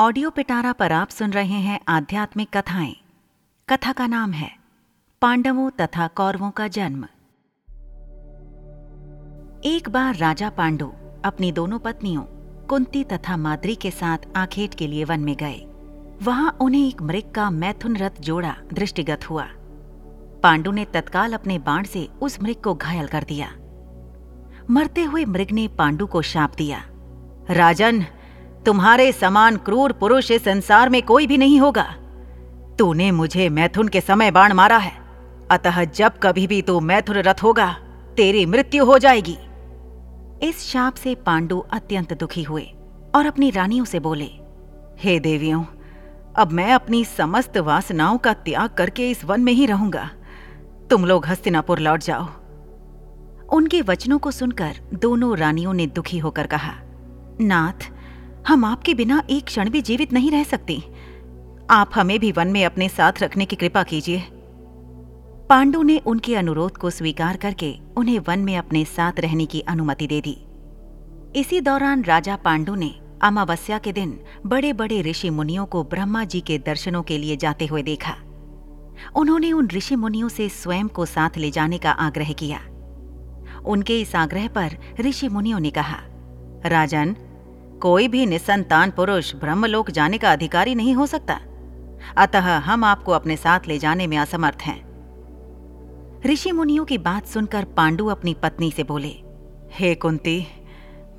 Audio पिटारा पर आप सुन रहे हैं आध्यात्मिक कथाएँ। कथा का नाम है, पांडवों तथा कौरवों का जन्म। एक बार राजा पांडु अपनी दोनों पत्नियों, कुंती तथा माद्री के साथ आखेट के लिए वन में गए। वहाँ उन्हें एक मृग का मैथुन रथ जोड़ा दृष्टिगत हुआ। पांडु ने तत्काल अपने बाण से उस मृग को घायल कर दिया। मरते हुए मृग ने पांडु को शाप दिया। राजन तुम्हारे समान क्रूर पुरुष इस संसार में कोई भी नहीं होगा। तूने मुझे मैथुन के समय बाण मारा है। अतः जब कभी भी तू मैथुन रथ होगा, तेरी मृत्यु हो जाएगी। इस शाप से पांडु अत्यंत दुखी हुए और अपनी रानियों से बोले, हे देवियों, अब मैं अपनी समस्त वासनाओं का त्याग करके इस वन में ही रहूँगा। तुम लोग हस्तिनापुर लौट जाओ। उनके वचनों को सुनकर दोनों रानियों ने दुखी होकर कहा, नाथ हम आपके बिना एक क्षण भी जीवित नहीं रह सकती। आप हमें भी वन में अपने साथ रखने की कृपा कीजिए। पांडु ने उनके अनुरोध को स्वीकार करके उन्हें वन में अपने साथ रहने की अनुमति दे दी। इसी दौरान राजा पांडु ने अमावस्या के दिन बड़े बड़े ऋषि मुनियों को ब्रह्मा जी के दर्शनों के लिए जाते हुए देखा। उन्होंने उन ऋषि मुनियों से स्वयं को साथ ले जाने का आग्रह किया। उनके इस आग्रह पर ऋषि मुनियों ने कहा, राजन कोई भी निसंतान पुरुष ब्रह्मलोक जाने का अधिकारी नहीं हो सकता। अतः हम आपको अपने साथ ले जाने में असमर्थ हैं। ऋषि मुनियों की बात सुनकर पांडु अपनी पत्नी से बोले, हे कुंती,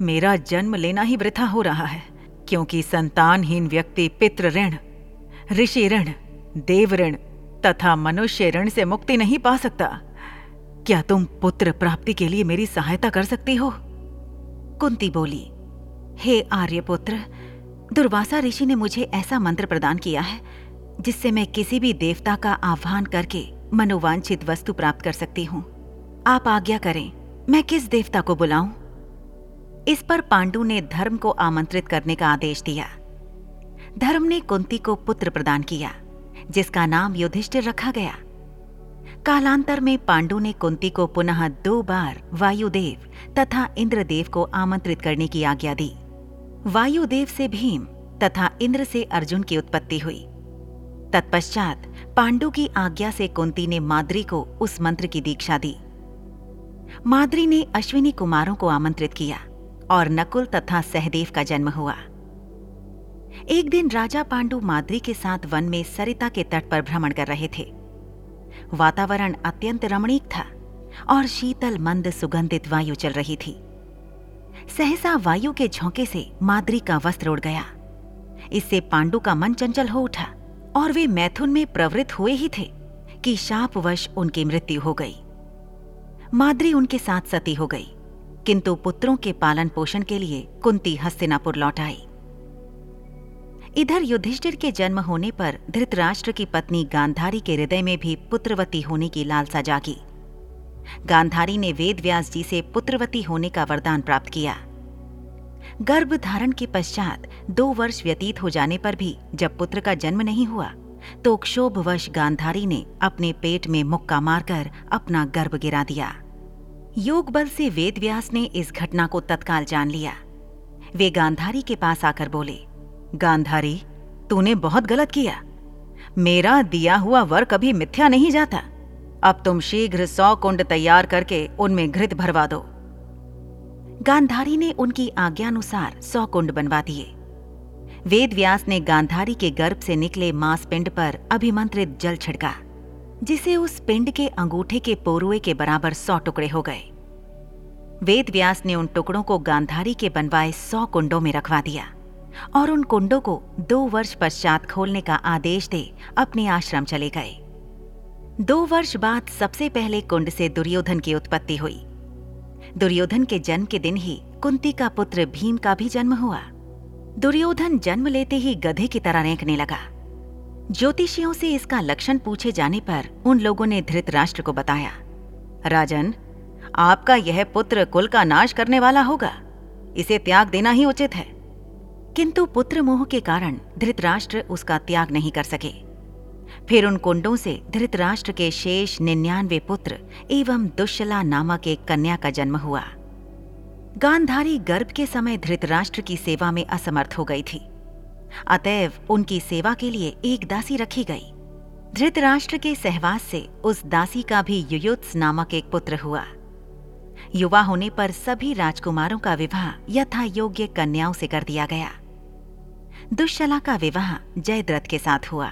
मेरा जन्म लेना ही वृथा हो रहा है, क्योंकि संतानहीन व्यक्ति पितृ ऋण ऋषि ऋण देव ऋण तथा मनुष्य ऋण से मुक्ति नहीं पा सकता। क्या तुम पुत्र प्राप्ति के लिए मेरी सहायता कर सकती हो? कुंती बोली हे आर्यपुत्र, दुर्वासा ऋषि ने मुझे ऐसा मंत्र प्रदान किया है, जिससे मैं किसी भी देवता का आह्वान करके मनोवांछित वस्तु प्राप्त कर सकती हूँ। आप आज्ञा करें, मैं किस देवता को बुलाऊं? इस पर पांडु ने धर्म को आमंत्रित करने का आदेश दिया। धर्म ने कुंती को पुत्र प्रदान किया, जिसका नाम युधिष्ठिर रखा गया। कालांतर में पांडु ने कुंती को पुनः दो बार वायुदेव तथा इंद्रदेव को आमंत्रित करने की आज्ञा दी। वायुदेव से भीम तथा इंद्र से अर्जुन की उत्पत्ति हुई। तत्पश्चात पांडु की आज्ञा से कुंती ने माद्री को उस मंत्र की दीक्षा दी। माद्री ने अश्विनी कुमारों को आमंत्रित किया और नकुल तथा सहदेव का जन्म हुआ। एक दिन राजा पांडु माद्री के साथ वन में सरिता के तट पर भ्रमण कर रहे थे। वातावरण अत्यंत रमणीक था और शीतल मंद सुगंधित वायु चल रही थी। सहसा वायु के झोंके से माद्री का वस्त्र उड़ गया। इससे पांडु का मन चंचल हो उठा और वे मैथुन में प्रवृत्त हुए ही थे कि शापवश उनकी मृत्यु हो गई। माद्री उनके साथ सती हो गई, किंतु पुत्रों के पालन पोषण के लिए कुंती हस्तिनापुर लौट आई। इधर युधिष्ठिर के जन्म होने पर धृतराष्ट्र की पत्नी गांधारी के हृदय में भी पुत्रवती होने की लालसा जागी। गांधारी ने वेद व्यास जी से पुत्रवती होने का वरदान प्राप्त किया। गर्भ धारण के पश्चात दो वर्ष व्यतीत हो जाने पर भी जब पुत्र का जन्म नहीं हुआ तो क्षोभवश गांधारी ने अपने पेट में मुक्का मारकर अपना गर्भ गिरा दिया। योग बल से वेद व्यास ने इस घटना को तत्काल जान लिया। वे गांधारी के पास आकर बोले, गांधारी, तूने बहुत गलत किया। मेरा दिया हुआ वर कभी मिथ्या नहीं जाता। अब तुम शीघ्र सौ कुंड तैयार करके उनमें घृत भरवा दो। गांधारी ने उनकी आज्ञानुसार सौ कुंड बनवा दिए। वेद व्यास ने गांधारी के गर्भ से निकले मांस पिंड पर अभिमंत्रित जल छिड़का, जिसे उस पिंड के अंगूठे के पोरुए के बराबर सौ टुकड़े हो गए। वेद व्यास ने उन टुकड़ों को गांधारी के बनवाए सौ कुंडों में रखवा दिया और उन कुंडों को दो वर्ष पश्चात खोलने का आदेश दे अपने आश्रम चले गए। दो वर्ष बाद सबसे पहले कुंड से दुर्योधन की उत्पत्ति हुई। दुर्योधन के जन्म के दिन ही कुंती का पुत्र भीम का भी जन्म हुआ। दुर्योधन जन्म लेते ही गधे की तरह रेंकने लगा। ज्योतिषियों से इसका लक्षण पूछे जाने पर उन लोगों ने धृतराष्ट्र को बताया, राजन, आपका यह पुत्र कुल का नाश करने वाला होगा। इसे त्याग देना ही उचित है। किंतु पुत्र मोह के कारण धृतराष्ट्र उसका त्याग नहीं कर सके। फिर उन कुंडों से धृतराष्ट्र के शेष निन्यानवे पुत्र एवं दुश्शला नामक एक कन्या का जन्म हुआ। गांधारी गर्भ के समय धृतराष्ट्र की सेवा में असमर्थ हो गई थी। अतएव उनकी सेवा के लिए एक दासी रखी गई। धृतराष्ट्र के सहवास से उस दासी का भी युयुत्स नामक एक पुत्र हुआ। युवा होने पर सभी राजकुमारों का विवाह यथा योग्य कन्याओं से कर दिया गया। दुश्शला का विवाह जयद्रथ के साथ हुआ।